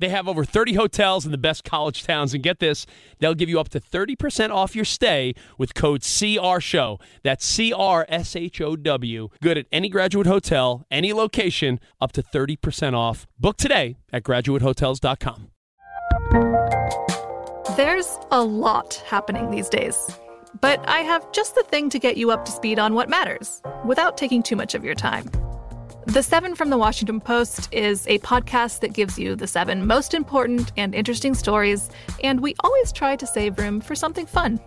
They have over 30 hotels in the best college towns, and get this, they'll give you up to 30% off your stay with code CRSHOW. That's C R S H O W. Good at any graduate hotel, any location, up to 30% off. Book today at graduatehotels.com. There's a lot happening these days, but I have just the thing to get you up to speed on what matters without taking too much of your time. The Seven from the Washington Post is a podcast that gives you the seven most important and interesting stories, and we always try to save room for something fun.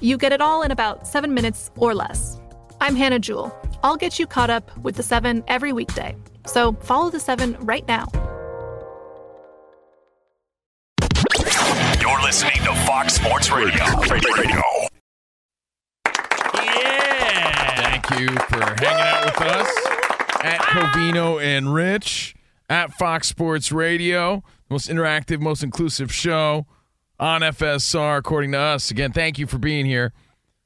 You get it all in about seven minutes or less. I'm Hannah Jewell. I'll get you caught up with the seven every weekday. So follow the seven right now. You're listening to Fox Sports Radio. Radio. Thank you for hanging out with us at Covino and Rich at Fox Sports Radio, the most interactive, most inclusive show on FSR, according to us. Again, thank you for being here.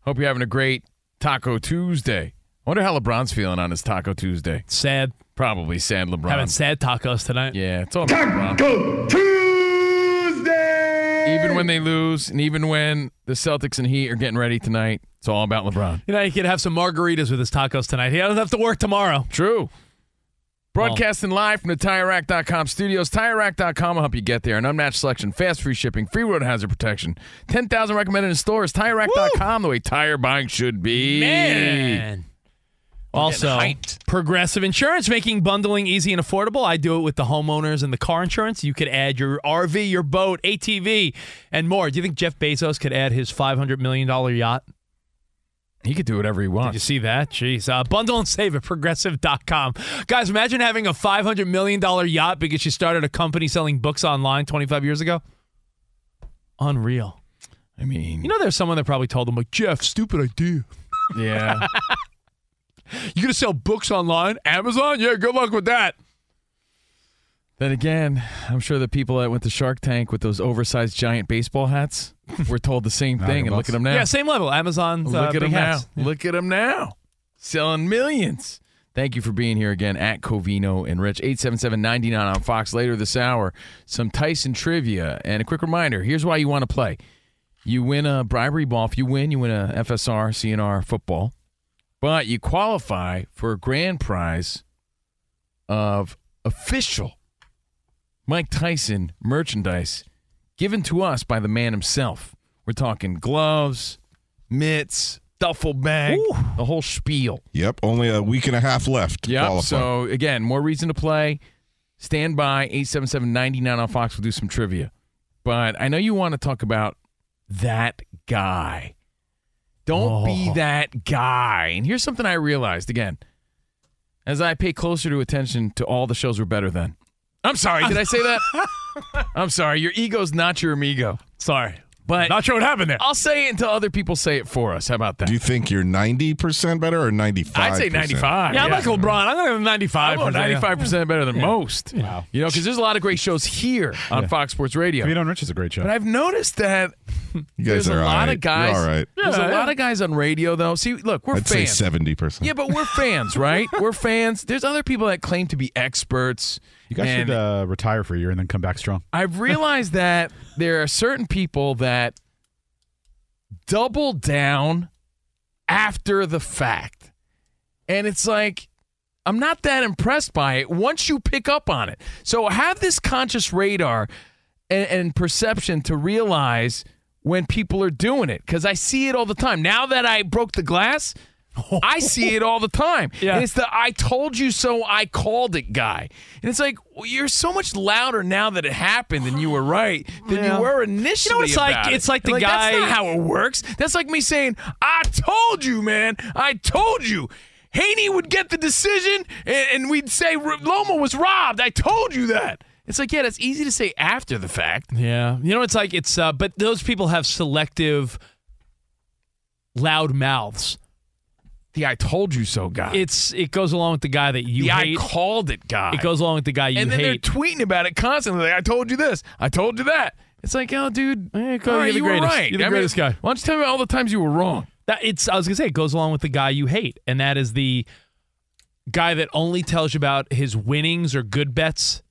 Hope you're having a great Taco Tuesday. I wonder how LeBron's feeling on his Taco Tuesday. Sad. Probably sad LeBron. Having sad tacos tonight. Yeah, it's all about LeBron. Even when they lose, and even when the Celtics and Heat are getting ready tonight, it's all about LeBron. You know, he could have some margaritas with his tacos tonight. He doesn't have to work tomorrow. True. Broadcasting oh. live from the TireRack.com studios. TireRack.com will help you get there. An unmatched selection, fast free shipping, free road hazard protection. 10,000 recommended in stores. TireRack.com, the way tire buying should be. Man. Also, Progressive Insurance making bundling easy and affordable. I do it with the homeowners and the car insurance. You could add your RV, your boat, ATV, and more. Do you think Jeff Bezos could add his $500 million yacht? He could do whatever he wants. Did you see that? Jeez. Uh, bundle and save at progressive.com. Guys, imagine having a $500 million yacht because you started a company selling books online 25 years ago. Unreal. I mean, You know, there's someone that probably told him, like, Jeff, stupid idea. yeah. You going to sell books online? Amazon? Yeah, good luck with that. then again, I'm sure the people that went to Shark Tank with those oversized giant baseball hats were told the same thing. And look at them now. Yeah, same level. Amazon. Look uh, at them hats. now. Look at them now. Selling millions. Thank you for being here again at Covino and Rich. 877-99 on Fox later this hour. Some Tyson trivia. And a quick reminder, here's why you want to play. You win a bribery ball. If you win, you win a FSR, CNR football. But you qualify for a grand prize of official Mike Tyson merchandise given to us by the man himself. We're talking gloves, mitts, duffel bag, the whole spiel. Yep, only a week and a half left. to Yep. So again, more reason to play. Stand by 877-99 on Fox. We'll do some trivia. But I know you want to talk about that guy. Don't be Oh. that guy. And here's something I realized again. As I pay closer to attention to all the shows we're better than. I'm sorry, did I say that? I'm sorry. Your ego's not your amigo. Sorry. But Not sure what happened there. I'll say it until other people say it for us. How about that? Do you think you're 90% better or 95 I'd say 95. Yeah, I'm like LeBron. I'm going to 95. I'm for that. 95% better than most. Wow. You know, because there's a lot of great shows here on Fox Sports Radio. Covino and Rich is a great show. But I've noticed that You there's guys are a lot right. of guys. You're all right. There's Yeah, a yeah. lot of guys on radio, though. See, look, we're I'd say fans. 70%. Yeah, but we're fans, right? we're fans. There's other people that claim to be experts. You guys and should uh, retire for a year and then come back strong. I've realized that there are certain people that double down after the fact. And it's like, I'm not that impressed by it once you pick up on it. So have this conscious radar and, and perception to realize when people are doing it because I see it all the time. Now that I broke the glass, I see it all the time. Yeah. And it's the I told you so, I called it guy. And it's like, well, you're so much louder now that it happened and you were right than Yeah. you were initially. You know it's like? it. It's like the And guy- That's not how it works. That's like me saying, I told you, man. I told you. Haney would get the decision and, and we'd say Loma was robbed. I told you that. It's like, yeah, that's easy to say after the fact. Yeah. You know, it's like it's, uh, but those people have selective loud mouths. The I told you so guy. It's it goes along with the guy that you the hate. I called it guy. it goes along with the guy you and then hate. they're tweeting about it constantly. Like, I told you this. I told you that. It's like, oh, dude, Eh, you're right, the you greatest. were right. You're the I mean, greatest guy. Why don't you tell me all the times you were wrong? That it's I was gonna say it goes along with the guy you hate, and that is the guy that only tells you about his winnings or good bets,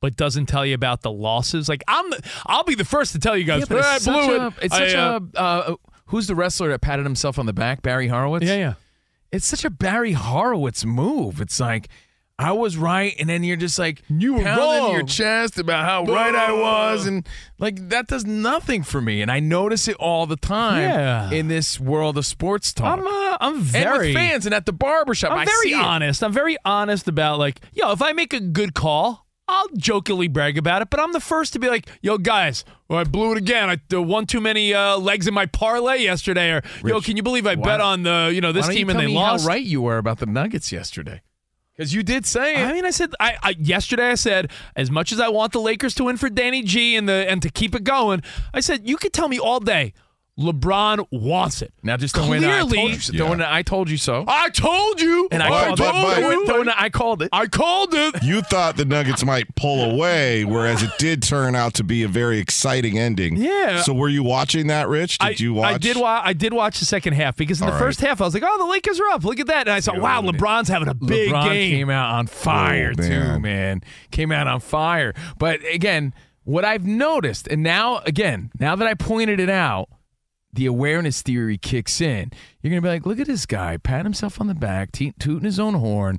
but doesn't tell you about the losses. Like I'm, the, I'll be the first to tell you guys. Yeah, but "I it's blew such it." a, it's I, such uh, a uh, who's the wrestler that patted himself on the back? Barry Horowitz. yeah, yeah. It's such a Barry Horowitz move. It's like I was right, and then you're just like You were wrong. your chest about how right I was, and like that does nothing for me. And I notice it all the time Yeah. in this world of sports talk. I'm, uh, I'm and very with fans and at the barbershop. I'm I very see it. honest. I'm very honest about like, yo, if I make a good call, I'll jokingly brag about it. But I'm the first to be like, yo, guys, well, I blew it again. I uh, won too many uh, legs in my parlay yesterday. Or yo, can you believe I bet on the you know this team and they lost? How right you were about the Nuggets yesterday, because you did say it. I mean, I said I, I yesterday. I said as much as I want the Lakers to win for Danny G and the and to keep it going, I said you could tell me all day. LeBron wants it. now just throw in the I told Clearly- you so. Throw in the I told you so. I told you, And I But- called but- it. but- Throw in- throw in the I called it. I called it. You thought the Nuggets might pull away, whereas it did turn out to be a very exciting ending. Yeah. So were you watching that, Rich? Did I, you watch? I did. Wa- I did watch the second half because in the All first half I was like, "Oh, the Lakers are up. Look at that!" And I saw, "Wow, oh, LeBron's having a big LeBron game." came out on oh, fire Oh, too, man. man. Came out on fire. But again, what I've noticed, and now again, now that I pointed it out, the awareness theory kicks in. You're gonna be like, look at this guy, pat himself on the back, te- tooting his own horn,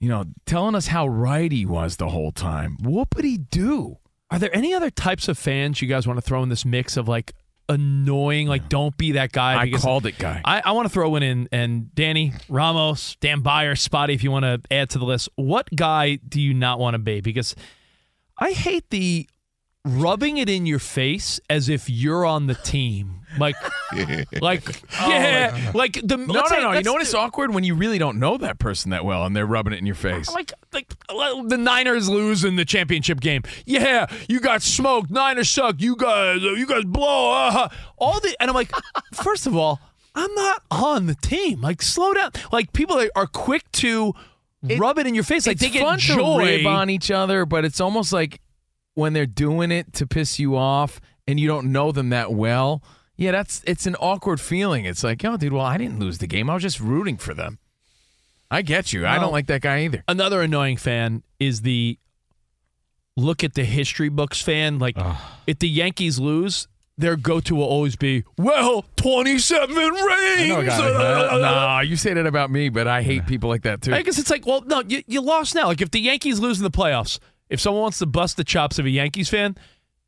you know, telling us how right he was the whole time. What would he do? Are there any other types of fans you guys want to throw in this mix of like annoying? Like, don't be that guy. I called it, guy. I, I want to throw one in and, and Danny Ramos, Dan Beyer, Spotty, if you want to add to the list. What guy do you not want to be? Because I hate the rubbing it in your face as if you're on the team. Like, like, yeah, like the no, no, say- no. You let's know what? do- It's awkward when you really don't know that person that well, and they're rubbing it in your face. like like the Niners lose in the championship game. Yeah, you got smoked. Niners suck. You guys, you guys blow. Uh, all the and I'm like, first of all, I'm not on the team. Like, slow down. Like people are- are quick to rub it in your face. Like they get fun joy. to rib on each other, but it's almost like when they're doing it to piss you off and you don't know them that well. Yeah, that's it's an awkward feeling. It's like, oh, dude, well, I didn't lose the game. I was just rooting for them. I get you. I Well- don't like that guy either. Another annoying fan is the look at the history books fan. Like, if the Yankees lose. Their go-to will always be, well, 27 rings. know a guy like that. nah, you say that about me, but I hate people like that too. I guess it's like, well, no, you, you lost now. Like if the Yankees lose in the playoffs, if someone wants to bust the chops of a Yankees fan,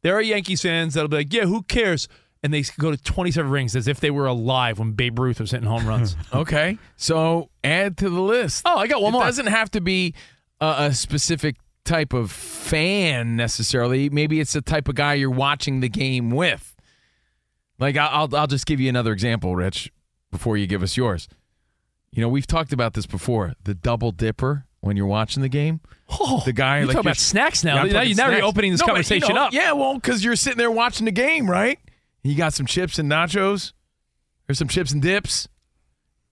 there are Yankees fans that'll be like, yeah, who cares? And they go to 27 rings as if they were alive when Babe Ruth was hitting home runs. Okay, so add to the list. oh, I got one it more. doesn't have to be a, a specific type of fan necessarily. Maybe it's the type of guy you're watching the game with. Like I'll I'll just give you another example, Rich, before you give us yours. You know, we've talked about this before. The double dipper when you're watching the game. Oh, The guy you're like talking about snacks now. Yeah, now talking you, now you're snacks. opening this No, but, you conversation know, up. Yeah, well, because you're sitting there watching the game, right? You got some chips and nachos, or some chips and dips,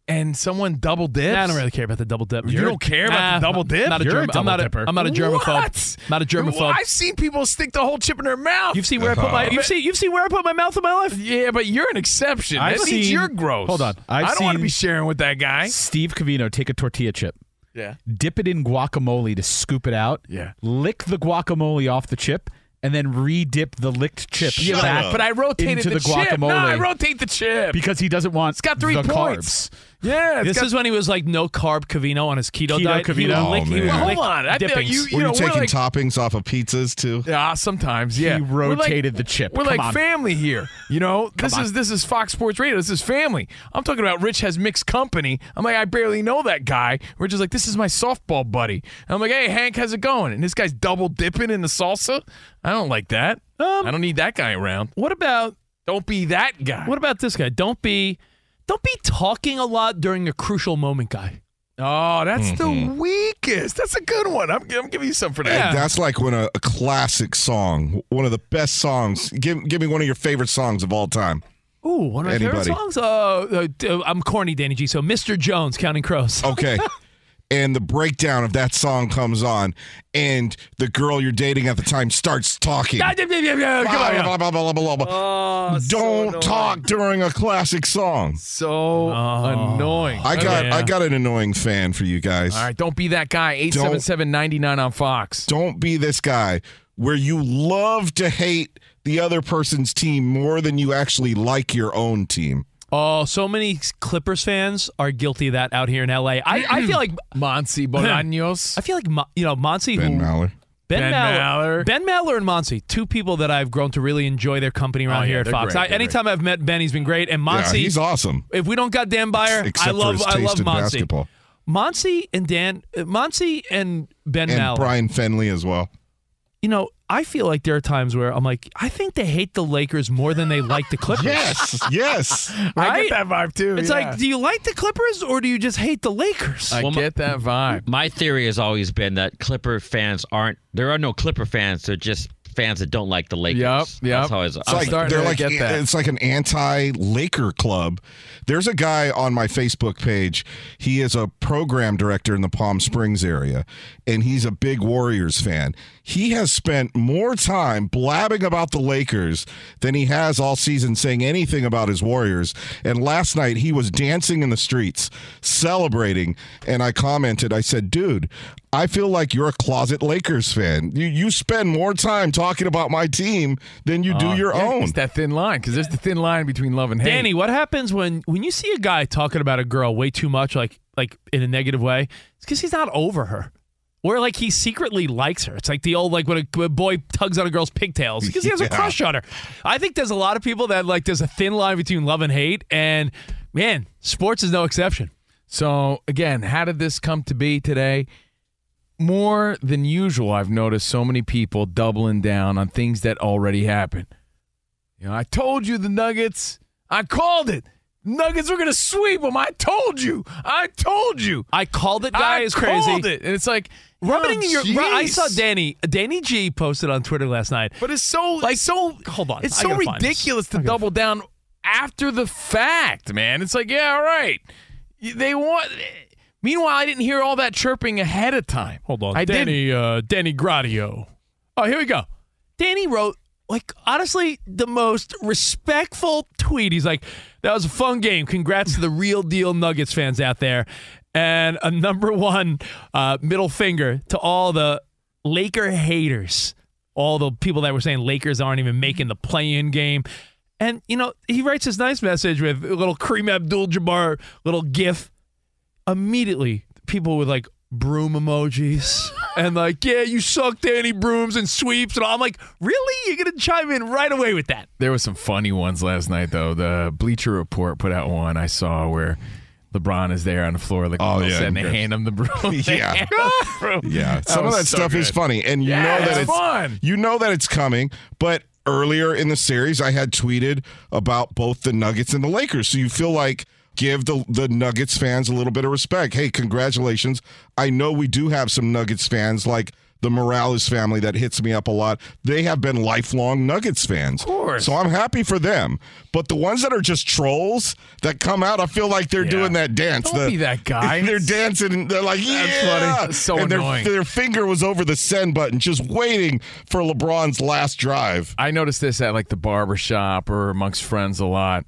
and someone double dips. Nah, I don't really care about the double dip. You don't care about the double dip? I'm not a, You're a germ- I'm not a, dipper. I'm not a germaphobe. What? Not a germaphobe. Well, I've seen people stick the whole chip in their mouth. You've seen where I put my uh-huh. you've seen you've seen where I put my mouth in my life. yeah, but you're an exception. I've that means seen- you're gross. Hold on. I've I don't want to seen- be sharing with that guy. Steve Covino take a tortilla chip, Yeah. dip it in guacamole to scoop it out. Yeah. Lick the guacamole off the chip, and then re-dip the licked chip Shut back up. But I rotated into the, the, chip. guacamole No, I rotate the chip. because he doesn't want it's got three the points. carbs. Yeah, This got- is when he was like no carb Covino on his keto, Keto diet. He would Covino? lick- Oh, would man. lick Hold on, I feel like dippings. you- Were you know, we're taking like- toppings off of pizzas too? Yeah, sometimes. Yeah, He We're like- rotated the chip. We're Come like on. family here. You know, this on. is this is Fox Sports Radio. This is family. I'm talking about Rich has mixed company. I'm like, I barely know that guy. Rich is like, this is my softball buddy. And I'm like, hey, Hank, how's it going? And this guy's double dipping in the salsa. I don't like that. Um, I don't need that guy around. What about Don't be that guy. what about this guy? Don't be don't be talking a lot during a crucial moment, guy. Oh, that's Mm-hmm. the weakest. That's a good one. I'm, I'm giving you some for that. Yeah. That's like when a, a classic song, one of the best songs. Give give me one of your favorite songs of all time. Ooh, one of my Anybody. favorite songs. Uh, uh, I'm corny, Danny G. So, Mr. Jones, Counting Crows. Okay. and the breakdown of that song comes on, and the girl you're dating at the time starts talking. Ah, blah, blah, blah. Oh, don't talk during a classic song. so oh. annoying. I got yeah. I got an annoying fan for you guys. All right, don't be that guy. 877-99 on Fox. Don't be this guy where you love to hate the other person's team more than you actually like your own team. Oh, so many Clippers fans are guilty of that out here in LA. I, I feel like Monsi Bolaños. I feel like Mo- you know Monty Ben who Maller. Ben, Ben Maller, Maller. Ben Maller and Monty, two people that I've grown to really enjoy their company around Oh, yeah, here at Fox. great, I, they're anytime I've met Ben, he's been great. And Yeah, Monty, he's awesome. if we don't got Dan Beyer, Except I love for his I love in Monty. basketball. Monty and Dan, uh, Monty and Ben And Maller. Brian Fenley as well. you know, I feel like there are times where I'm like, I think they hate the Lakers more than they like the Clippers. Yes, yes. I Right? get that vibe too. It's yeah. like, do you like the Clippers or do you just hate the Lakers? I Well, my- get that vibe. My theory has always been that Clipper fans aren't. There are no Clipper fans. They're just fans that don't like the Lakers. Yep, yep. That's how it's. It's like starting they're to like get that. it's like an anti-Laker club. There's a guy on my Facebook page. He is a program director in the Palm Springs area, and he's a big Warriors fan. He has spent more time blabbing about the Lakers than he has all season saying anything about his Warriors. And last night he was dancing in the streets, celebrating, and I commented, I said, "Dude, I feel like you're a closet Lakers fan. You you spend more time talking about my team than you do your Uh, Yeah, own." It's that thin line because there's the thin line between love and hate. Danny, what happens when when you see a guy talking about a girl way too much, like like in a negative way? It's because he's not over her, or like he secretly likes her. It's like the old like when a, when a boy tugs on a girl's pigtails because he has a crush on her. I think there's a lot of people that like there's a thin line between love and hate, and man, sports is no exception. So again, how did this come to be today? More than usual, I've noticed so many people doubling down on things that already happened. You know, I told you the Nuggets. I called it. Nuggets were going to sweep them. I told you. I told you. I called it. Guy I is crazy. called it, and it's like Rubbing oh, in your. I saw. Danny. Danny G posted on Twitter last night. But it's so Like, so hold on, It's I so gotta find this. ridiculous to double down after the fact, man. It's like, yeah, all right. They want. Meanwhile, I didn't hear all that chirping ahead of time. Hold on, I Danny. Uh, Danny Gradio. Oh, here we go. Danny wrote like honestly the most respectful tweet. He's like, "That was a fun game. Congrats to the real deal Nuggets fans out there." And a number one uh, middle finger to all the Laker haters, all the people that were saying Lakers aren't even making the play-in game. And you know, he writes this nice message with a little Kareem Abdul-Jabbar little GIF immediately people with like broom emojis and like, yeah, you suck, Danny Brooms and sweeps. And I'm like, really? You're to chime in right away with that? There was some funny ones last night, though. The Bleacher Report put out one I saw where LeBron is there on the floor, like Oh, yeah, and they and hand him the broom. Yeah. the broom. Yeah, some of that so stuff is funny, and you Yeah, know that it's it's fun. You know that it's coming, but earlier in the series, I had tweeted about both the Nuggets and the Lakers, so you feel like give the the Nuggets fans a little bit of respect. Hey, congratulations! I know we do have some Nuggets fans like. The Morales family that hits me up a lot. They have been lifelong Nuggets fans. Of course. So I'm happy for them. But the ones that are just trolls that come out, I feel like they're Yeah. doing that dance. Don't the, be that guy. They're dancing they're like, yeah. funny. That's so and their, annoying. their finger was over the send button, just waiting for LeBron's last drive. I noticed this at like the barber shop or amongst friends a lot.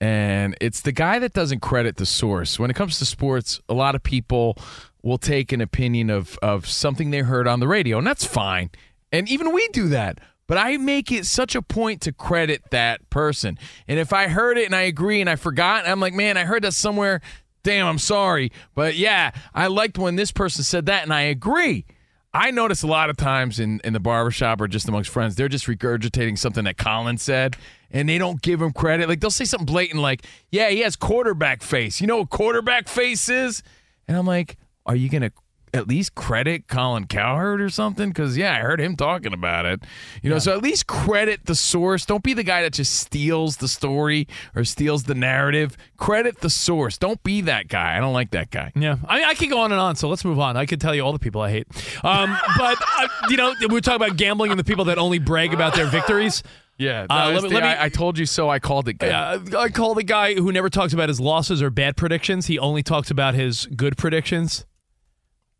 And it's the guy that doesn't credit the source. When it comes to sports, a lot of people will take an opinion of, of something they heard on the radio, and that's fine. And even we do that. But I make it such a point to credit that person. And if I heard it and I agree and I forgot, I'm like, man, I heard that somewhere. Damn, I'm sorry. But yeah, I liked when this person said that, and I agree. I notice a lot of times in, in the barbershop or just amongst friends, they're just regurgitating something that Colin said, and they don't give him credit. Like they'll say something blatant, like, "Yeah, he has quarterback face." You know what quarterback face is? And I'm like, "Are you gonna at least credit Colin Cowherd or something? Because yeah, I heard him talking about it. You know, so at least credit the source. Don't be the guy that just steals the story or steals the narrative. Credit the source. Don't be that guy. I don't like that guy. Yeah, I mean, I could go on and on, so let's move on. I could tell you all the people I hate. Um, but, uh, you know, we are talking about gambling and the people that only brag about their victories. Yeah, Uh, let me- the- let me- I, I told you so. I called it. Guy. Uh, I call the guy who never talks about his losses or bad predictions. He only talks about his good predictions.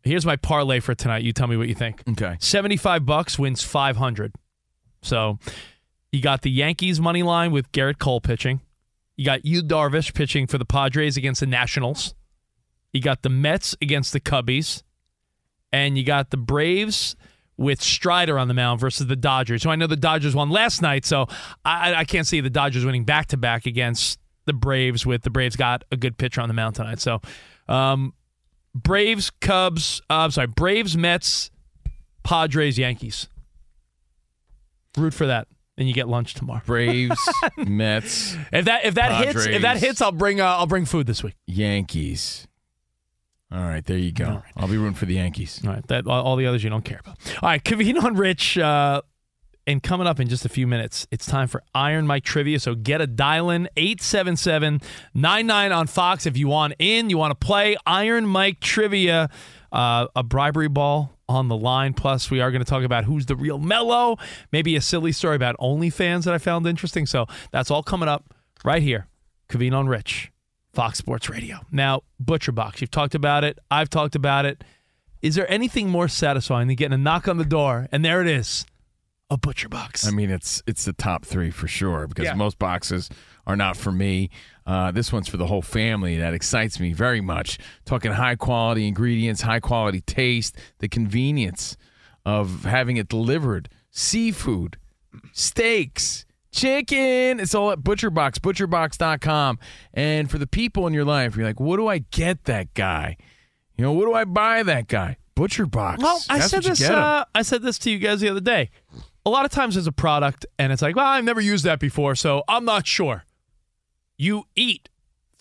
Here's my parlay for tonight. You tell me what you think. Okay. 75 bucks wins 500. So you got the Yankees money line with Gerrit Cole pitching. You got Yu Darvish pitching for the Padres against the Nationals. You got the Mets against the Cubbies. And you got the Braves with Strider on the mound versus the Dodgers. So I know the Dodgers won last night, so I, I can't see the Dodgers winning back to back against the Braves with the Braves got a good pitcher on the mound tonight. So um, Braves, Cubs, uh, I'm sorry, Braves, Mets, Padres, Yankees. Root for that, and you get lunch tomorrow. Braves, Mets, If that if that hits, if that hits, I'll bring uh, I'll bring food this week. Yankees. All right, there you go. I'll be rooting for the Yankees. All right, that all all the others you don't care about. All right, Covino and Rich, uh, and coming up in just a few minutes, it's time for Iron Mike trivia. So get a dial in 877-99 on Fox if you want in, you want to play Iron Mike trivia, uh, a bribery ball on the line. Plus, we are going to talk about who's the real Mellow, maybe a silly story about OnlyFans that I found interesting. So that's all coming up right here. Covino and Rich, Fox Sports Radio. Now, Butcher Box, you've talked about it. I've talked about it. Is there anything more satisfying than getting a knock on the door and there it is, a Butcher Box? I mean, it's it's the top three for sure because Yeah. most boxes are not for me. Uh, this one's for the whole family. That excites me very much. Talking high quality ingredients, high quality taste, the convenience of having it delivered, seafood, steaks, chicken. It's all at ButcherBox, butcherbox.com. And for the people in your life, you're like, what do I get that guy? You know, what do I buy that guy? ButcherBox. Well, I said this. Uh, I said this to you guys the other day. A lot of times, as a product, and it's like, well, I've never used that before, so I'm not sure. You eat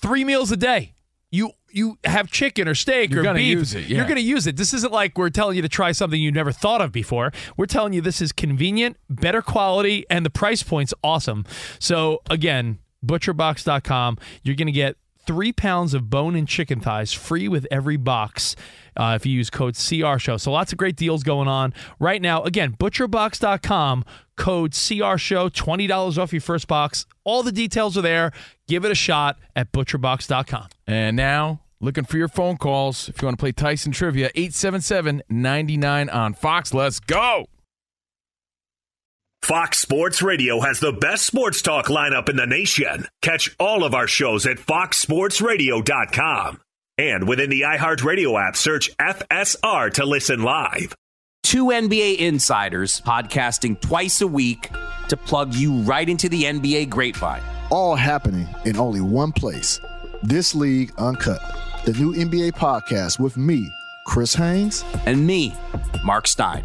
three meals a day. You you have chicken or steak You're or gonna beef. use it, yeah. You're going to use it. This isn't like we're telling you to try something you never thought of before. We're telling you this is convenient, better quality, and the price point's awesome. So again, butcherbox.com. You're going to get three pounds of bone and chicken thighs free with every box uh, if you use code CR Show. So lots of great deals going on right now. Again, butcherbox.com, code CR Show, $20 off your first box. All the details are there. Give it a shot at butcherbox.com. And now, looking for your phone calls. If you want to play Tyson Trivia, 877 99 on Fox. Let's go. Fox Sports Radio has the best sports talk lineup in the nation. Catch all of our shows at foxsportsradio.com. And within the iHeartRadio app, search FSR to listen live. Two NBA insiders podcasting twice a week to plug you right into the NBA grapevine. All happening in only one place. This League Uncut, the new NBA podcast with me, Chris Haynes, and me, Mark Stein.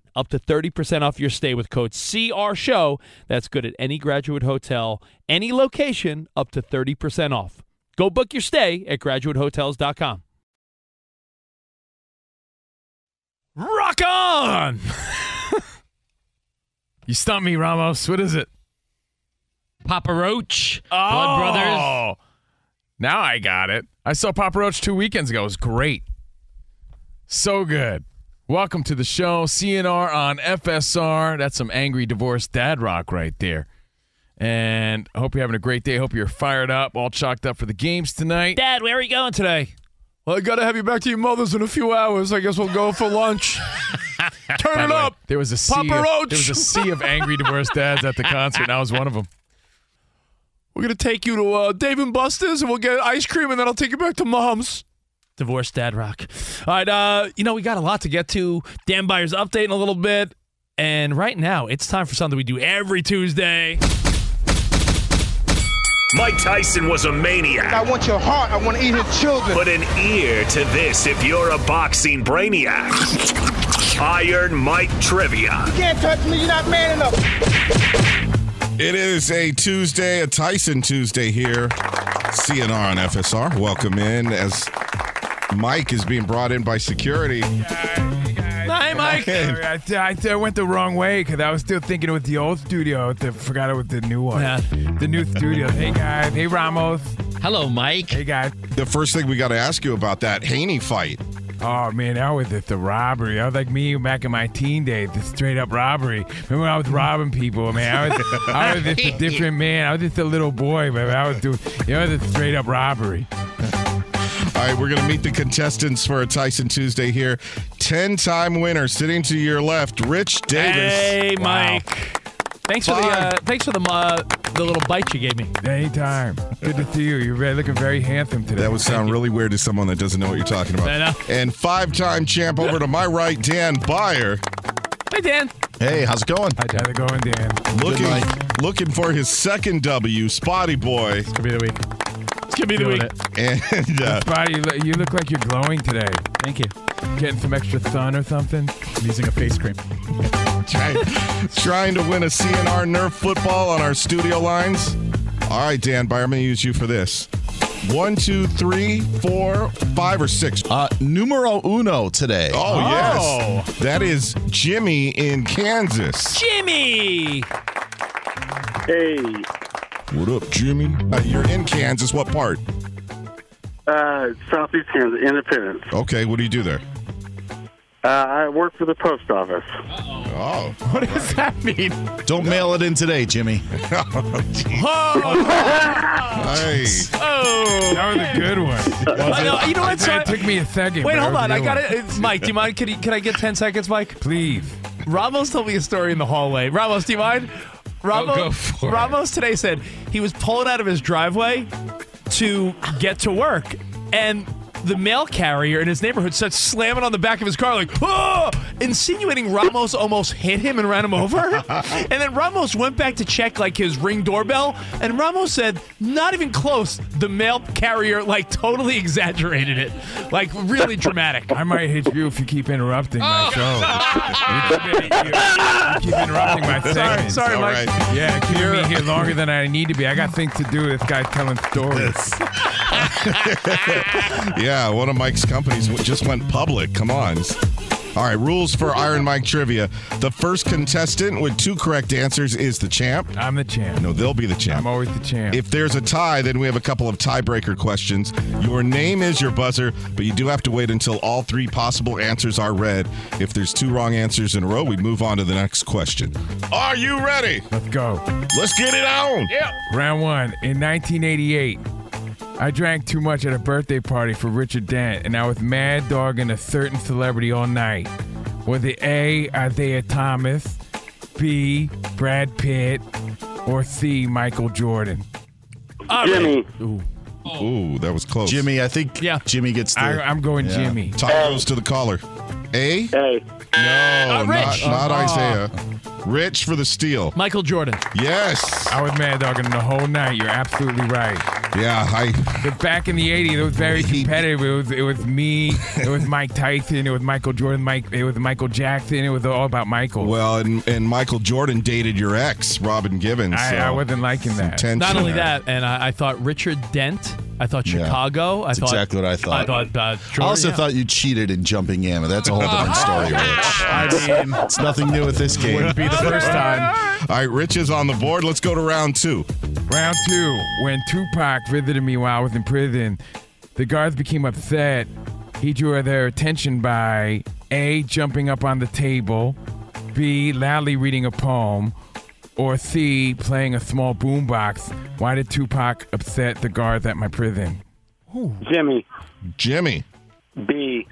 up to 30% off your stay with code CR Show. That's good at any graduate hotel, any location, up to 30% off. Go book your stay at graduatehotels.com. Rock on! you stumped me, Ramos. What is it? Papa Roach, Oh, Blood Brothers. Now I got it. I saw Papa Roach two weekends ago. It was great. So good. Welcome to the show. CNR on FSR. That's some angry divorced dad rock right there. And I hope you're having a great day. Hope you're fired up, all chalked up for the games tonight. Dad, where are you going today? Well, I got to have you back to your mother's in a few hours. I guess we'll go for lunch. Turn By it the way, up. There was a sea Papa of, Roach. There was a sea of angry divorced dads at the concert, and I was one of them. We're going to take you to uh, Dave and Buster's and we'll get ice cream and then I'll take you back to mom's. Divorced dad rock. All right, uh, you know, we got a lot to get to. Dan Beyers update in a little bit. And right now, it's time for something we do every Tuesday. Mike Tyson was a maniac. I want your heart. I want to eat his children. Put an ear to this if you're a boxing brainiac. Iron Mike Trivia. You can't touch me. You're not man enough. It is a Tuesday, a Tyson Tuesday here. CNR on FSR. Welcome in as Mike is being brought in by security. Hi, Mike. I, I, I went the wrong way because I was still thinking it was the old studio. I forgot it was the new one. Yeah. The new studio. Hey, guys. Hey, Ramos. Hello, Mike. Hey, guys. The first thing we got to ask you about that Haney fight. Oh, man, that was just a robbery. I was like me back in my teen days, the straight up robbery. Remember when I was robbing people, man? I was, I was just a different man. I was just a little boy, but I was doing, it was a straight up robbery. All right, we're going to meet the contestants for a Tyson Tuesday here. 10 time winner sitting to your left, Rich Davis. Hey, Wow. Mike. Thanks for the uh, thanks for the uh, the little bite you gave me. Anytime. Good to see you. You're very, looking very handsome today. That would sound really weird to someone that doesn't know what you're talking about. I know. And five time champ over to my right, Dan Beyer. Hey, Dan. Hey, how's it going? How's it going, Dan? Looking, night. looking for his second W, Spotty Boy. Could be the week. It's gonna be the Doing week. it. And uh, Spotty, you look, you look like you're glowing today. Thank you. Getting some extra sun or something? I'm using a face cream. trying, trying to win a CNR Nerf football on our studio lines. All right, Dan Beyer, I'm going to use you for this. One, two, three, four, five, or six. Uh, numero uno today. Oh, yes. That is Jimmy in Kansas. Jimmy. Hey, What up, Jimmy? Uh, you're in Kansas. What part? uh, Southeast Kansas, Independence. Okay, what do you do there? Uh, I work for the post office. Oh. What does that mean? Don't mail it in today, Jimmy. Hey. Oh. That was a good one. I know, you know what? So it took me a second. Wait, but hold that on. was a I good got one. it. Mike, do you mind? Can, you, can I get 10 seconds, Mike? Please. Ramos told me a story in the hallway. Ramos, do you mind? Ramos, it. Ramos today said he was pulling out of his driveway to get to work, and the mail carrier in his neighborhood starts slamming on the back of his car like, oh! insinuating Ramos almost hit him and ran him over. and then Ramos went back to check like his ring doorbell, and Ramos said, not even close. The mail carrier like totally exaggerated it, like really dramatic. I might hit you if you keep interrupting my oh. show. you, keep, you- you keep interrupting my segment. sorry, All Mike. right. Yeah, keeping me here longer than I need to be. I got things to do. This guy's telling stories. Yeah, one of Mike's companies just went public. Come on. All right, rules for Iron Mike trivia. The first contestant with two correct answers is the champ. I'm the champ. No, they'll be the champ. I'm always the champ. If there's a tie, then we have a couple of tiebreaker questions. Your name is your buzzer, but you do have to wait until all three possible answers are read. If there's two wrong answers in a row, we move on to the next question. Are you ready? Let's go. Let's get it on. Yep. Round one. In 1988, I drank too much at a birthday party for Richard Dent, and I was mad dogging a certain celebrity all night. Was it A. Isaiah Thomas, B. Brad Pitt, or C. Michael Jordan? Jimmy. Ooh. Ooh, that was close. Jimmy, I think yeah. Jimmy gets the. I, I'm going Yeah. Jimmy. Tie goes to the caller. A? A. No, Rich. not, not Oh. Isaiah. Rich for the steal. Michael Jordan. Yes. I was mad dogging the whole night. You're absolutely right. Yeah, I. But back in the '80s, it was very competitive. It was it was me, it was Mike Tyson, it was Michael Jordan, Mike, it was Michael Jackson. It was all about Michael. Well, and, and Michael Jordan dated your ex, Robin Givens. I, so I wasn't liking that. tension Not only there. that, and I, I thought Richard Dent. I thought Yeah. Chicago. I That's thought exactly what I thought. I thought uh, Jordan, I also yeah. thought you cheated in jumping in, but that's a whole different story, Rich. I mean, It's nothing new with this game. wouldn't be the first time. All right, Rich is on the board. Let's go to round two. Round two, when Tupac visited me while I was in prison, the guards became upset. He drew their attention by A, jumping up on the table, B, loudly reading a poem, or C, playing a small boombox. Why did Tupac upset the guards at my prison? Jimmy. Jimmy. B.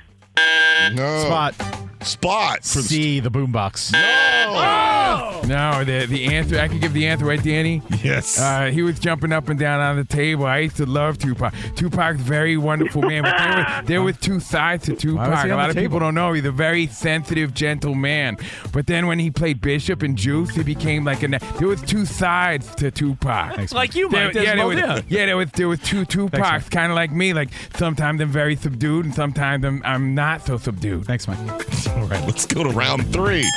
No. Spot. Spot. For the C, the boombox. No, no, the the answer I could give the answer right, Danny. Yes. Uh, he was jumping up and down on the table. I used to love Tupac. Tupac's a very wonderful man, but there was, there was two sides to was Tupac. A lot the of people don't know he's a very sensitive, gentle man. But then when he played Bishop and Juice, he became like a. There was two sides to Tupac. Thanks, like you, There, yeah, there was, yeah. yeah, there was there was two Tupacs, kind of like me. Like sometimes I'm very subdued, and sometimes I'm I'm not so subdued. Thanks, Mike. All right, let's go to round three.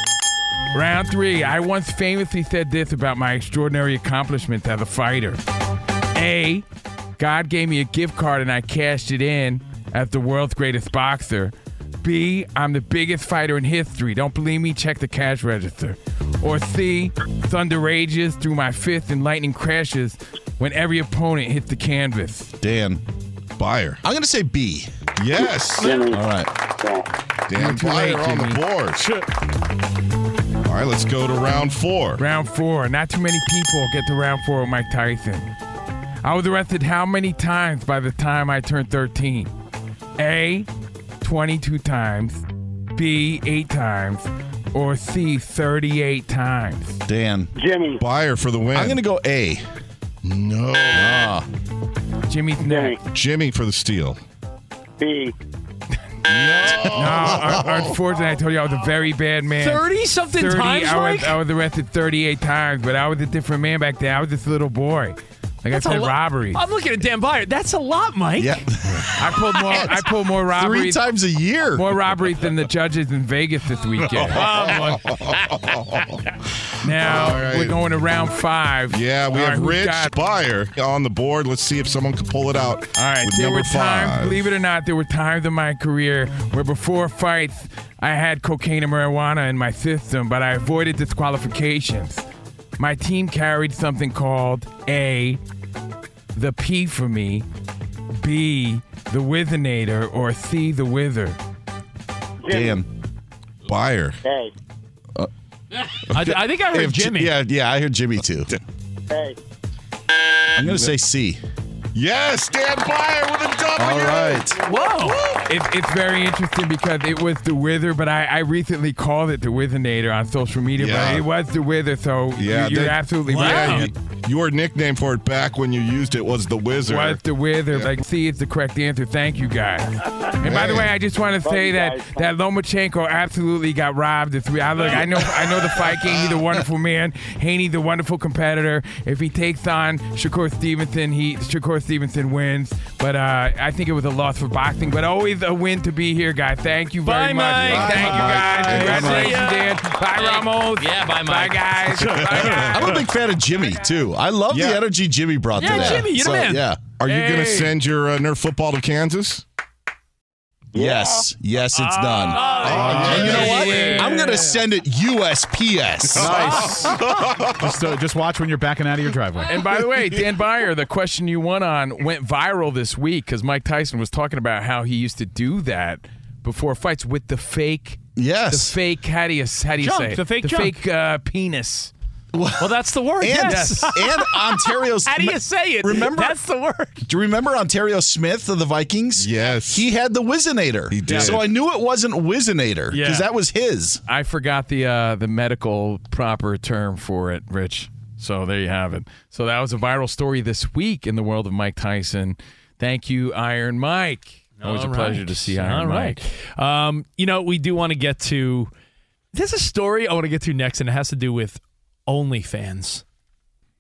Round three. I once famously said this about my extraordinary accomplishments as a fighter. A. God gave me a gift card and I cashed it in as the world's greatest boxer. B. I'm the biggest fighter in history. Don't believe me? Check the cash register. Or C. Thunder rages through my fist and lightning crashes when every opponent hits the canvas. Dan. Beyer. I'm going to say B. Yes. Jimmy. All right. Dan too Beyer on the board. All right, let's go to round four. Round four. Not too many people get to round four with Mike Tyson. I was arrested how many times by the time I turned 13? A, 22 times. B, 8 times. Or C, 38 times. Dan. Jimmy. Beyer for the win. I'm going to go A. No. Ah. Jimmy's Jimmy. next. Jimmy for the steal. B. No, un- unfortunately, I told you I was a very bad man. 30 something 30, times, I was, Mike? I was arrested 38 times, but I was a different man back then. I was this little boy. Like That's I a said, lot- robberies. I'm looking at Dan Beyer. That's a lot, Mike. Yeah. I pulled more. I pulled more robberies. Three times a year. More robberies than the judges in Vegas this weekend. Oh, now All right. we're going to round five. Yeah, we All have right, Rich got- Beyer on the board. Let's see if someone can pull it out. All right, with there number were times, five. believe it or not, there were times in my career where before fights I had cocaine and marijuana in my system, but I avoided disqualifications. My team carried something called A, the P for me, B, the Whizzinator, or C, the Wither. Dan. Beyer. A. I, I think I heard If Ji- Jimmy. yeah, yeah, I heard Jimmy too. Hey, I'm going to say C. Yes, Dan Beyer with a W. All right. Whoa. It, it's very interesting because it was the Wither, but I, I recently called it the Whizzinator on social media, Yeah. but it was the Wither, so Yeah, you, are that- absolutely Yeah, right. you- your nickname for it back when you used it was the Wizard. was the Wither. Like, see, it's the correct answer. Thank you, guys. And by the way, I just want to say that guys. that Lomachenko absolutely got robbed this week. I look, I know, I know the fight game. He's a wonderful man. Haney, the wonderful competitor. If he takes on Shakur Stevenson, he Shakur Stevenson wins. But uh, I think it was a loss for boxing. But always a win to be here, guys. Thank you very Bye, much. Mike. Thank you, guys. Mike. Congratulations, Bye, Dan. Bye, Ramos. Yeah, bye, Bye, Mike. guys. Bye, guys. I'm a big fan of Jimmy too. I love Yeah. the energy Jimmy brought Yeah, today. Jimmy, you're the So, man. Yeah. Are you going to send your uh, Nerf football to Kansas? Yes, yes, it's Ah. done. Oh, and you know what? yeah. I'm gonna send it USPS. Nice. just, uh, just watch when you're backing out of your driveway. And by the way, Dan Beyer, the question you won on went viral this week because Mike Tyson was talking about how he used to do that before fights with the fake. Yes. The fake. How do you how do you Junk, say it? the fake the junk. fake uh, penis. Well, that's the word. And, yes. and Onterrio's. How do you say it? Remember, That's the word. Do you remember Onterrio Smith of the Vikings? Yes. He had the Whizzinator. He did. So I knew it wasn't Whizzinator because Yeah. that was his. I forgot the uh, the medical proper term for it, Rich. So there you have it. So that was a viral story this week in the world of Mike Tyson. Thank you, Iron Mike. Always All a pleasure right. to see Iron All right. Mike. Um, you know, we do want to get to. There's a story I want to get to next, and it has to do with OnlyFans.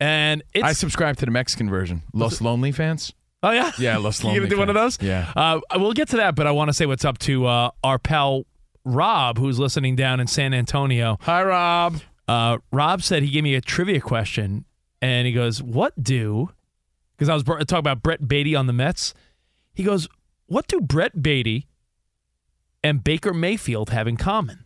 And it's. I subscribe to the Mexican version. Los Lonely fans. oh yeah, Yeah, Los You Lonely. gonna do one of those? Yeah. Uh, we'll get to that, but I want to say what's up to uh, our pal Rob, who's listening down in San Antonio. Hi, Rob. Uh, Rob said he gave me a trivia question, and he goes, "What do?" Because I was talking about Brett Baty on the Mets. He goes, "What do Brett Baty and Baker Mayfield have in common?"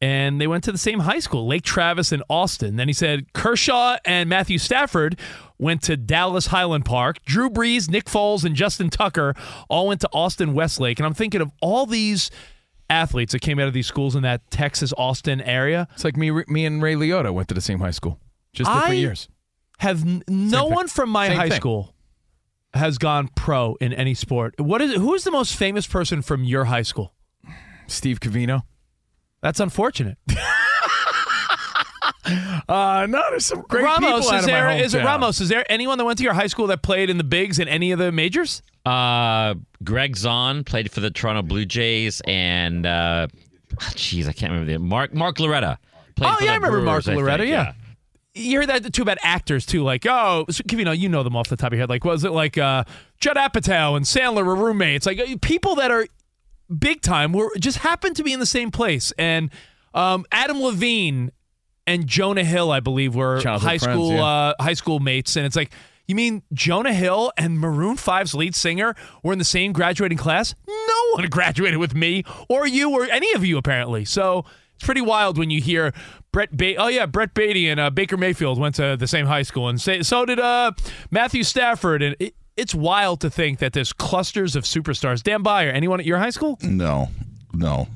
And they went to the same high school, Lake Travis in Austin. Then he said Kershaw and Matthew Stafford went to Dallas Highland Park. Drew Brees, Nick Foles, and Justin Tucker all went to Austin Westlake. And I'm thinking of all these athletes that came out of these schools in that Texas Austin area. It's like me, me and Ray Liotta went to the same high school, just different years. Have n- no one from my Same high thing. school has gone pro in any sport. What is who is the most famous person from your high school? Steve Covino. That's unfortunate. Uh, no, there's some great Ramos people out is of my there? Is it. Ramos? Is there anyone that went to your high school that played in the bigs in any of the majors? Uh, Greg Zaun played for the Toronto Blue Jays, and uh, jeez, I can't remember the Mark Mark Loretta. Played oh for yeah, I the remember Mark Brewers, I think, Loretta. Yeah. You hear that too about actors too, like oh, so, you know, you know them off the top of your head. Like, was it like uh, Judd Apatow and Sandler were roommates? Like uh, people that are big time were just happened to be in the same place. And um, Adam Levine and Jonah Hill, I believe, were Childhood high friends, school yeah. uh, high school mates. And it's like, you mean Jonah Hill and Maroon 5's lead singer were in the same graduating class? No one graduated with me or you or any of you apparently. So it's pretty wild when you hear Brett. Ba- oh yeah, Brett Baty and uh, Baker Mayfield went to the same high school, and say, so did uh, Matthew Stafford. And it, it's wild to think that there's clusters of superstars. Dan Beyer, anyone at your high school? No, no.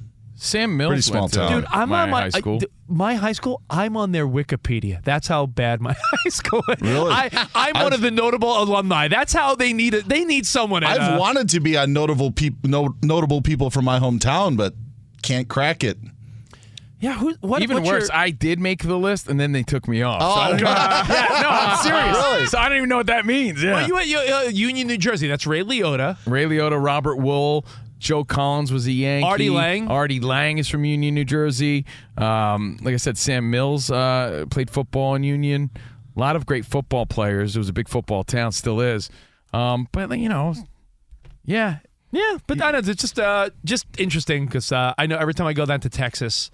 Sam Mills Pretty small went town. Dude, I'm my on my high school. I, my high school. I'm on their Wikipedia. That's how bad my high school is. Really? I, I'm one of the notable alumni. That's how they need it. They need someone. At, I've uh, wanted to be on notable people, no, notable people from my hometown, but can't crack it. Yeah, who? What? Even worse, your- I did make the list, and then they took me off. Oh, so I don't even- yeah, no, I'm serious. Really? So I don't even know what that means. Yeah. Well, you at you, uh, Union, New Jersey. That's Ray Liotta. Ray Liotta, Robert Wuhl, Joe Collins was a Yankee. Artie Lange. Artie Lange is from Union, New Jersey. Um, like I said, Sam Mills uh, played football in Union. A lot of great football players. It was a big football town, still is. Um, but you know, yeah, Yeah, but I know it's just uh, just interesting because uh, I know every time I go down to Texas,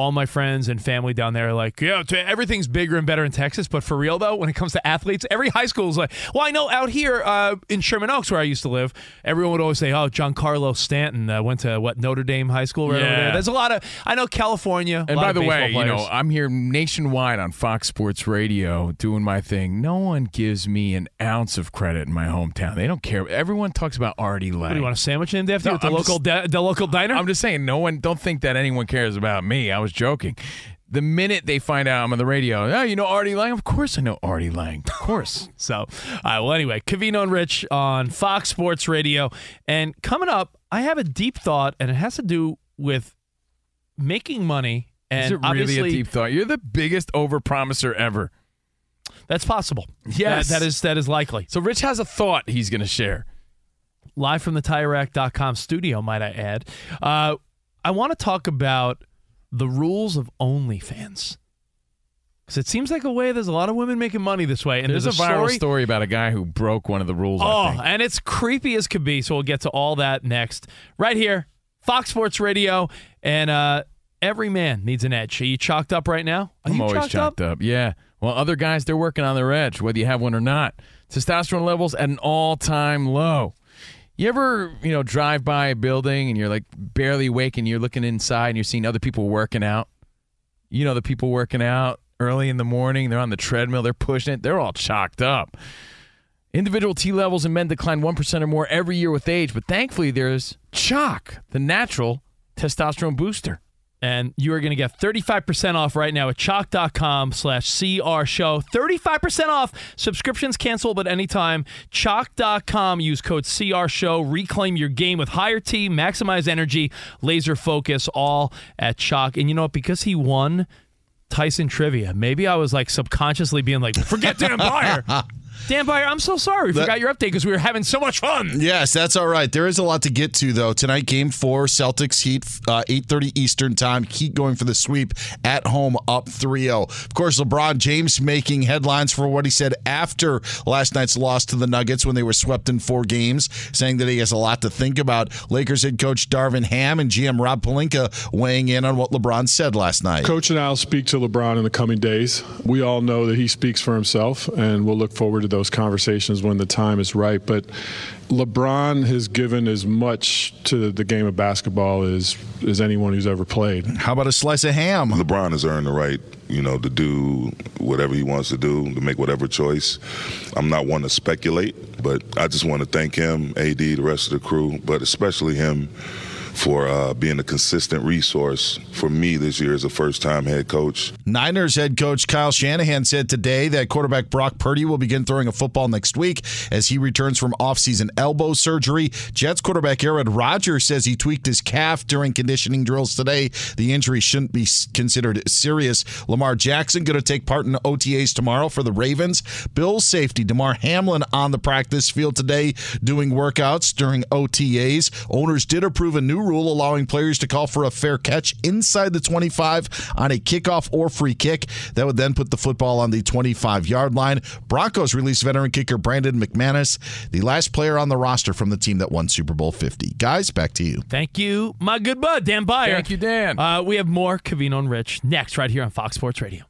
all my friends and family down there are like, yeah, t- everything's bigger and better in Texas. But for real though, when it comes to athletes, every high school is like, well, I know out here uh, in Sherman Oaks where I used to live, everyone would always say, oh, Giancarlo Stanton uh, went to what Notre Dame High School right over Yeah. there. There's a lot of I know California. And by the way, you know, I'm here nationwide on Fox Sports Radio doing my thing. No one gives me an ounce of credit in my hometown. They don't care. Everyone talks about Artie Lange. what do you want a sandwich named after No, you at the I'm local just- di- the local diner? I'm just saying, no one. Don't think that anyone cares about me. I was joking. The minute they find out I'm on the radio, oh, you know Artie Lange. Of course, I know Artie Lange. Of course. So, all right. Well, anyway, Covino and Rich on Fox Sports Radio, and coming up, I have a deep thought, and it has to do with making money. And Is it really a obviously, deep thought? You're the biggest overpromiser ever. That's possible. Yes. That- that is that is likely. So Rich has a thought he's going to share. Live from the TireRack.com studio, might I add. Uh, I want to talk about the rules of OnlyFans. Because it seems like a way there's a lot of women making money this way. And There's, there's, a viral story, story about a guy who broke one of the rules. Oh, and it's creepy as could be. So we'll get to all that next. Right here, Fox Sports Radio. And uh, every man needs an edge. Are you chalked up right now? Are I'm you always chalked chalked up? Yeah. Well, other guys, they're working on their edge, whether you have one or not. Testosterone levels at an all time low. You ever, you know, drive by a building and you're like barely awake and you're looking inside and you're seeing other people working out? You know, the people working out early in the morning, they're on the treadmill, they're pushing it, they're all chalked up. Individual T levels in men decline 1% or more every year with age, but thankfully there's Chalk, the natural testosterone booster. And you are going to get 35% off right now at chalk.com slash CR show. 35% off. Subscriptions cancelable at any time. Chalk.com. Use code CR show. Reclaim your game with higher T, maximize energy, laser focus, all at Chalk. And you know what? Because he won Tyson trivia, maybe I was like subconsciously being like, forget Dan Beyer. Dan Beyer, I'm so sorry. We That- forgot your update because we were having so much fun. Yes, that's all right. There is a lot to get to though. Tonight, Game Four, Celtics Heat, uh, eight thirty Eastern Time. Heat going for the sweep at home, up 3-0. Of course, LeBron James making headlines for what he said after last night's loss to the Nuggets when they were swept in four games, saying that he has a lot to think about. Lakers head coach Darvin Ham and GM Rob Pelinka weighing in on what LeBron said last night. Coach and I will speak to LeBron in the coming days. We all know that he speaks for himself, and we'll look forward to those conversations when the time is right. But LeBron has given as much to the game of basketball as, as anyone who's ever played. How about a slice of ham? LeBron has earned the right, you know, to do whatever he wants to do, to make whatever choice. I'm not one to speculate, but I just want to thank him, AD, the rest of the crew, but especially him for uh, being a consistent resource for me this year as a first-time head coach. Niners head coach Kyle Shanahan said today that quarterback Brock Purdy will begin throwing a football next week as he returns from offseason elbow surgery. Jets quarterback Aaron Rodgers says he tweaked his calf during conditioning drills today. The injury shouldn't be considered serious. Lamar Jackson going to take part in OTAs tomorrow for the Ravens. Bills safety Damar Hamlin on the practice field today doing workouts during OTAs. Owners did approve a new rule allowing players to call for a fair catch inside the 25 on a kickoff or free kick. That would then put the football on the 25 yard line. Broncos released veteran kicker Brandon McManus, the last player on the roster from the team that won Super Bowl 50. Guys, back to you. Thank you, my good bud, Dan Beyer. Thank you, Dan. Uh, we have more Covino and Rich next, right here on Fox Sports Radio.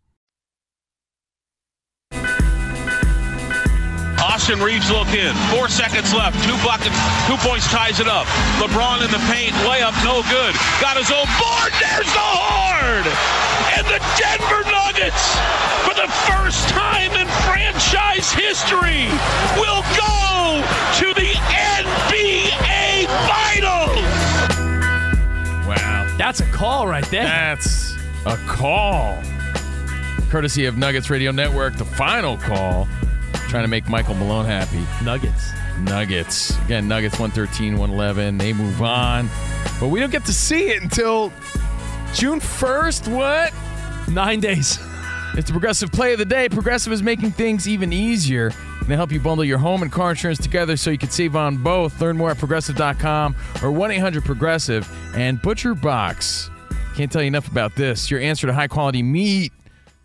Austin Reaves look in. Four seconds left. Two buckets. Two points ties it up. LeBron in the paint. Layup no good. Got his own board. There's the horn. And the Denver Nuggets, for the first time in franchise history, will go to the NBA Finals. Wow. That's a call right there. That's a call. Courtesy of Nuggets Radio Network, the final call. Trying to make Michael Malone happy. Nuggets. Nuggets. Again, Nuggets 113, 111. They move on. But we don't get to see it until June 1st. What? Nine days. It's the Progressive Play of the Day. Progressive is making things even easier. They help you bundle your home and car insurance together so you can save on both. Learn more at progressive.com or 1 800 Progressive. And Butcher Box. Can't tell you enough about this. Your answer to high quality meat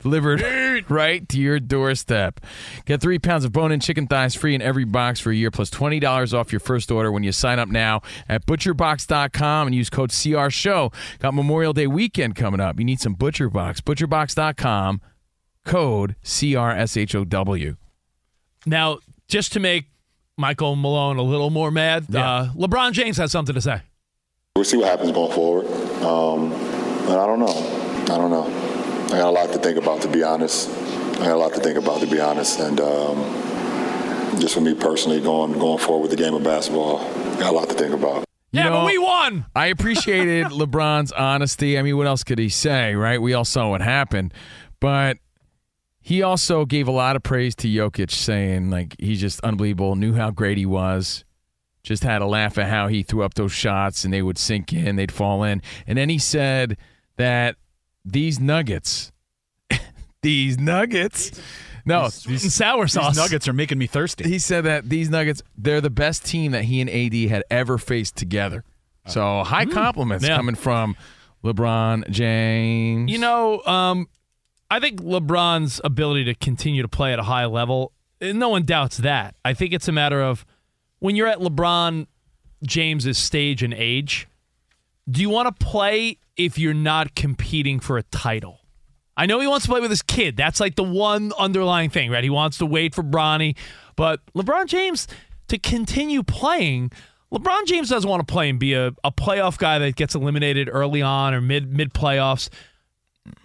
delivered right to your doorstep. Get three pounds of bone in chicken thighs free in every box for a year, plus $20 off your first order when you sign up now at butcherbox.com and use code CR Show. Got Memorial Day weekend coming up. You need some Butcher Box. Butcherbox.com, code CRSHOW. Now, just to make Michael Malone a little more mad, uh, LeBron James has something to say. We'll see what happens going forward. Um, and I don't know. I don't know. I got a lot to think about, to be honest. I got a lot to think about, to be honest. And um, just for me personally, going going forward with the game of basketball, got a lot to think about. You yeah, know, but we won. I appreciated LeBron's honesty. I mean, what else could he say, right? We all saw what happened. But he also gave a lot of praise to Jokic, saying, like, he's just unbelievable, knew how great he was. Just had a laugh at how he threw up those shots and they would sink in, they'd fall in. And then he said that these nuggets, these nuggets, no, Sweet and sour sauce. These nuggets are making me thirsty. he said that these Nuggets, they're the best team that he and AD had ever faced together. So high compliments Uh, hmm. Yeah. coming from LeBron James. You know, um, I think LeBron's ability to continue to play at a high level, eh, no one doubts that. I think it's a matter of when you're at LeBron James's stage and age, do you want to play if you're not competing for a title? I know he wants to play with his kid. That's like the one underlying thing, right? He wants to wait for Bronny. But LeBron James, to continue playing, LeBron James doesn't want to play and be a, a playoff guy that gets eliminated early on or mid mid playoffs.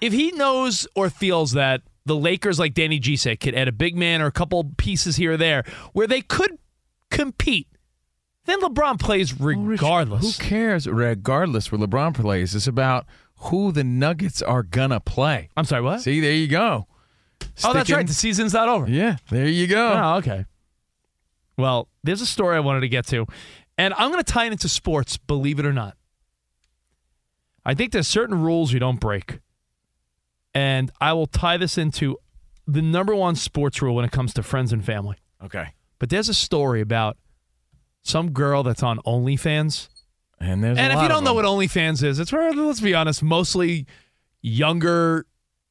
If he knows or feels that the Lakers, like Danny G said, could add a big man or a couple pieces here or there where they could compete, then LeBron plays regardless. Who cares? Regardless where LeBron plays, it's about who the Nuggets are gonna play. I'm sorry, what? See, there you go. Oh, that's Sticking- right. The season's not over. Yeah, there you go. Oh, okay. Well, there's a story I wanted to get to, and I'm going to tie it into sports, believe it or not. I think there's certain rules you don't break. And I will tie this into the number one sports rule when it comes to friends and family. Okay. But there's a story about some girl that's on OnlyFans. And there's a and if you don't know what OnlyFans is, it's where, let's be honest, mostly younger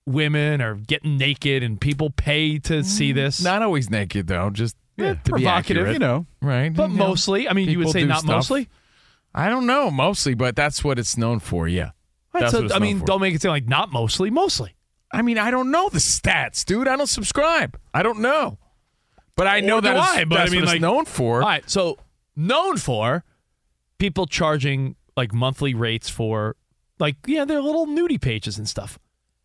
women are getting naked and people pay to see mm, this. Not always naked though, just Yeah, to provocative, accurate. you know. right? But You know, mostly, I mean, you would say not stuff. mostly? I don't know, mostly, but that's what it's known for. Yeah, Right, That's so, I mean, for. don't make it sound like not mostly, mostly. I mean, I don't know the stats, dude. I don't subscribe. I don't know, but I know that I, but I that's mean, what it's known for. All right, so known for people charging like monthly rates for like yeah, their little nudie pages and stuff.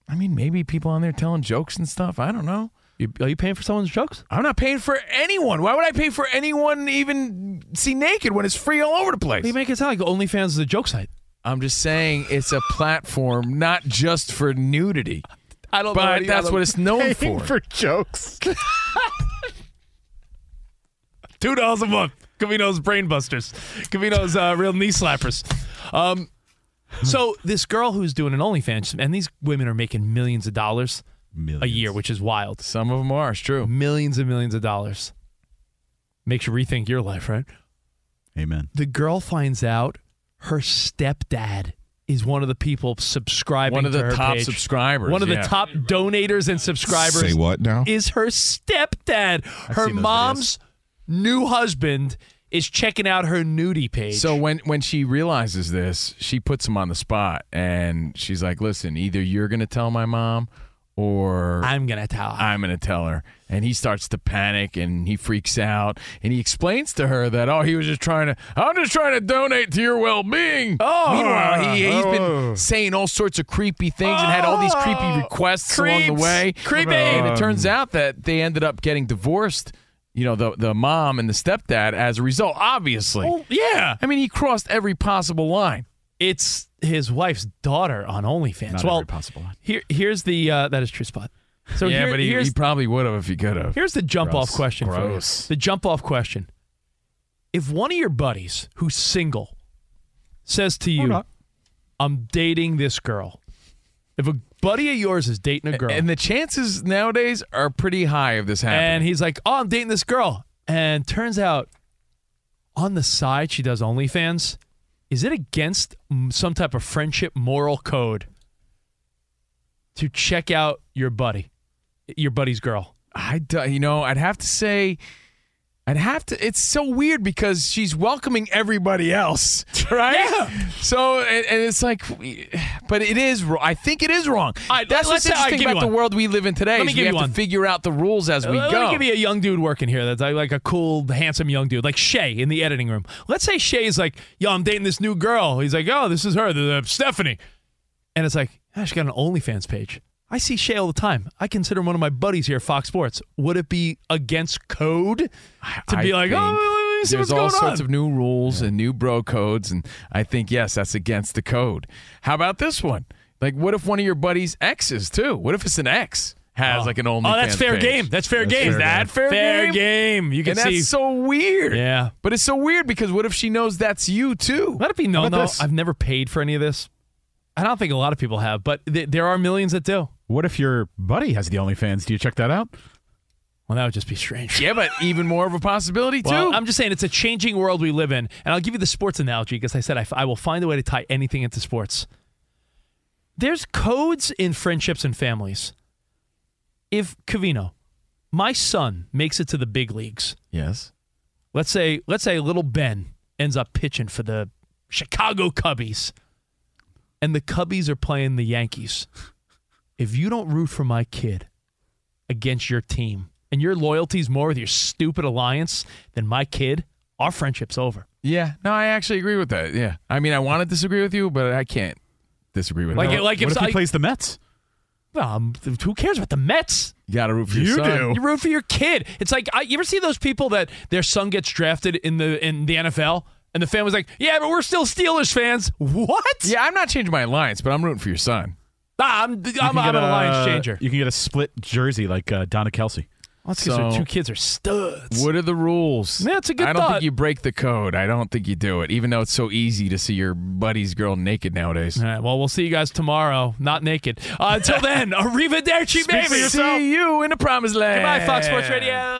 I mean, maybe people on there telling jokes and stuff. I don't know. You, are you paying for someone's jokes? I'm not paying for anyone. Why would I pay for anyone even see naked when it's free all over the place? You make it sound like OnlyFans is a joke site. I'm just saying it's a platform not just for nudity. I don't know but that's what it's known Paying for. for jokes. Two dollars a month. Covino's brain busters. Covino's uh, real knee slappers. Um, so this girl who's doing an OnlyFans, and these women are making millions of dollars a year, which is wild. Some of them are. It's true. Millions and millions of dollars. Makes you rethink your life, right? Amen. The girl finds out her stepdad is one of the people subscribing. One of to the her top page. subscribers, One of yeah. the top donators and subscribers. Say what now? Is her stepdad. Her seen those mom's new husband is checking out her nudie page. So when when she realizes this, she puts him on the spot, and she's like, "Listen, either you're gonna tell my mom, or I'm gonna tell her. I'm gonna tell her." And he starts to panic, and he freaks out, and he explains to her that, "Oh, he was just trying to, I'm just trying to donate to your well-being." Oh. meanwhile, he, he's Oh. been saying all sorts of creepy things and had all these creepy oh. requests along the way. Creepy. And it turns um. out that they ended up getting divorced. You know, the the mom and the stepdad as a result, obviously. Oh, yeah. I mean, he crossed every possible line. It's his wife's daughter on OnlyFans. Not well, every possible line. Here, here's the uh, that is true spot. So yeah, here- but he, here's he probably would have if he could have. Here's the jump off Gross. question for you. Gross. The jump off question. If one of your buddies who's single says to you, I'm dating this girl. If a buddy of yours is dating a girl. And the chances nowadays are pretty high of this happening. And he's like, "Oh, I'm dating this girl," and turns out on the side she does OnlyFans. Is it against some type of friendship moral code to check out your buddy, your buddy's girl? I, you know, I'd have to say, I'd have to. It's so weird because she's welcoming everybody else, right? Yeah. So, and, and it's like, but it is. I think it is wrong. That's let's what's right, interesting about the world we live in today. Let me is give we you have one. to figure out the rules as we Let go. me give you a young dude working here that's like, a cool, handsome young dude, like Shay in the editing room. Let's say Shay's like, yo, I'm dating this new girl. He's like, oh, this is her, the, the Stephanie. And it's like, ah, she got an OnlyFans page. I see Shay all the time. I consider him one of my buddies here at Fox Sports. Would it be against code to I be like, oh, let me see there's what's all going sorts on? of new rules and new bro codes, and I think yes, that's against the code. How about this one? Like, what if one of your buddies' exes too? What if it's an ex has Oh. like an old? Oh, that's fair page? game. That's fair game. Is that fair, game? Fair game? game. You can and see. that's so weird. Yeah. but it's so weird because what if she knows that's you too? Let it be known, How though, this? I've never paid for any of this. I don't think a lot of people have, but th- there are millions that do. What if your buddy has the OnlyFans? Do you check that out? Well, that would just be strange. Yeah, but even more of a possibility too. Well, I'm just saying it's a changing world we live in, and I'll give you the sports analogy because I said I, f- I will find a way to tie anything into sports. There's codes in friendships and families. If Covino, my son, makes it to the big leagues, yes. let's say let's say little Ben ends up pitching for the Chicago Cubbies, and the Cubbies are playing the Yankees. If you don't root for my kid against your team, and your loyalty's more with your stupid alliance than my kid, our friendship's over. Yeah, no, I actually agree with that. Yeah, I mean, I want to disagree with you, but I can't disagree with Like- that. like if what if I- he plays the Mets? Um, who cares about the Mets? You got to root for your You son. do. You root for your kid. It's like I, you ever see those people that their son gets drafted in the in the NFL, and the family's like, "Yeah, but we're still Steelers fans." What? Yeah, I'm not changing my alliance, but I'm rooting for your son. Ah, I'm I'm, I'm get an a- alliance changer. You can get a split jersey like uh, Donna Kelce. That's because So- their two kids are studs. What are the rules? Yeah, it's a good thought. I don't thought. think you break the code. I don't think you do it, even though it's so easy to see your buddy's girl naked nowadays. All right, well, we'll see you guys tomorrow. Not naked. Uh, until then, arrivederci, baby. See you in the promised land. Goodbye, Fox Sports Radio.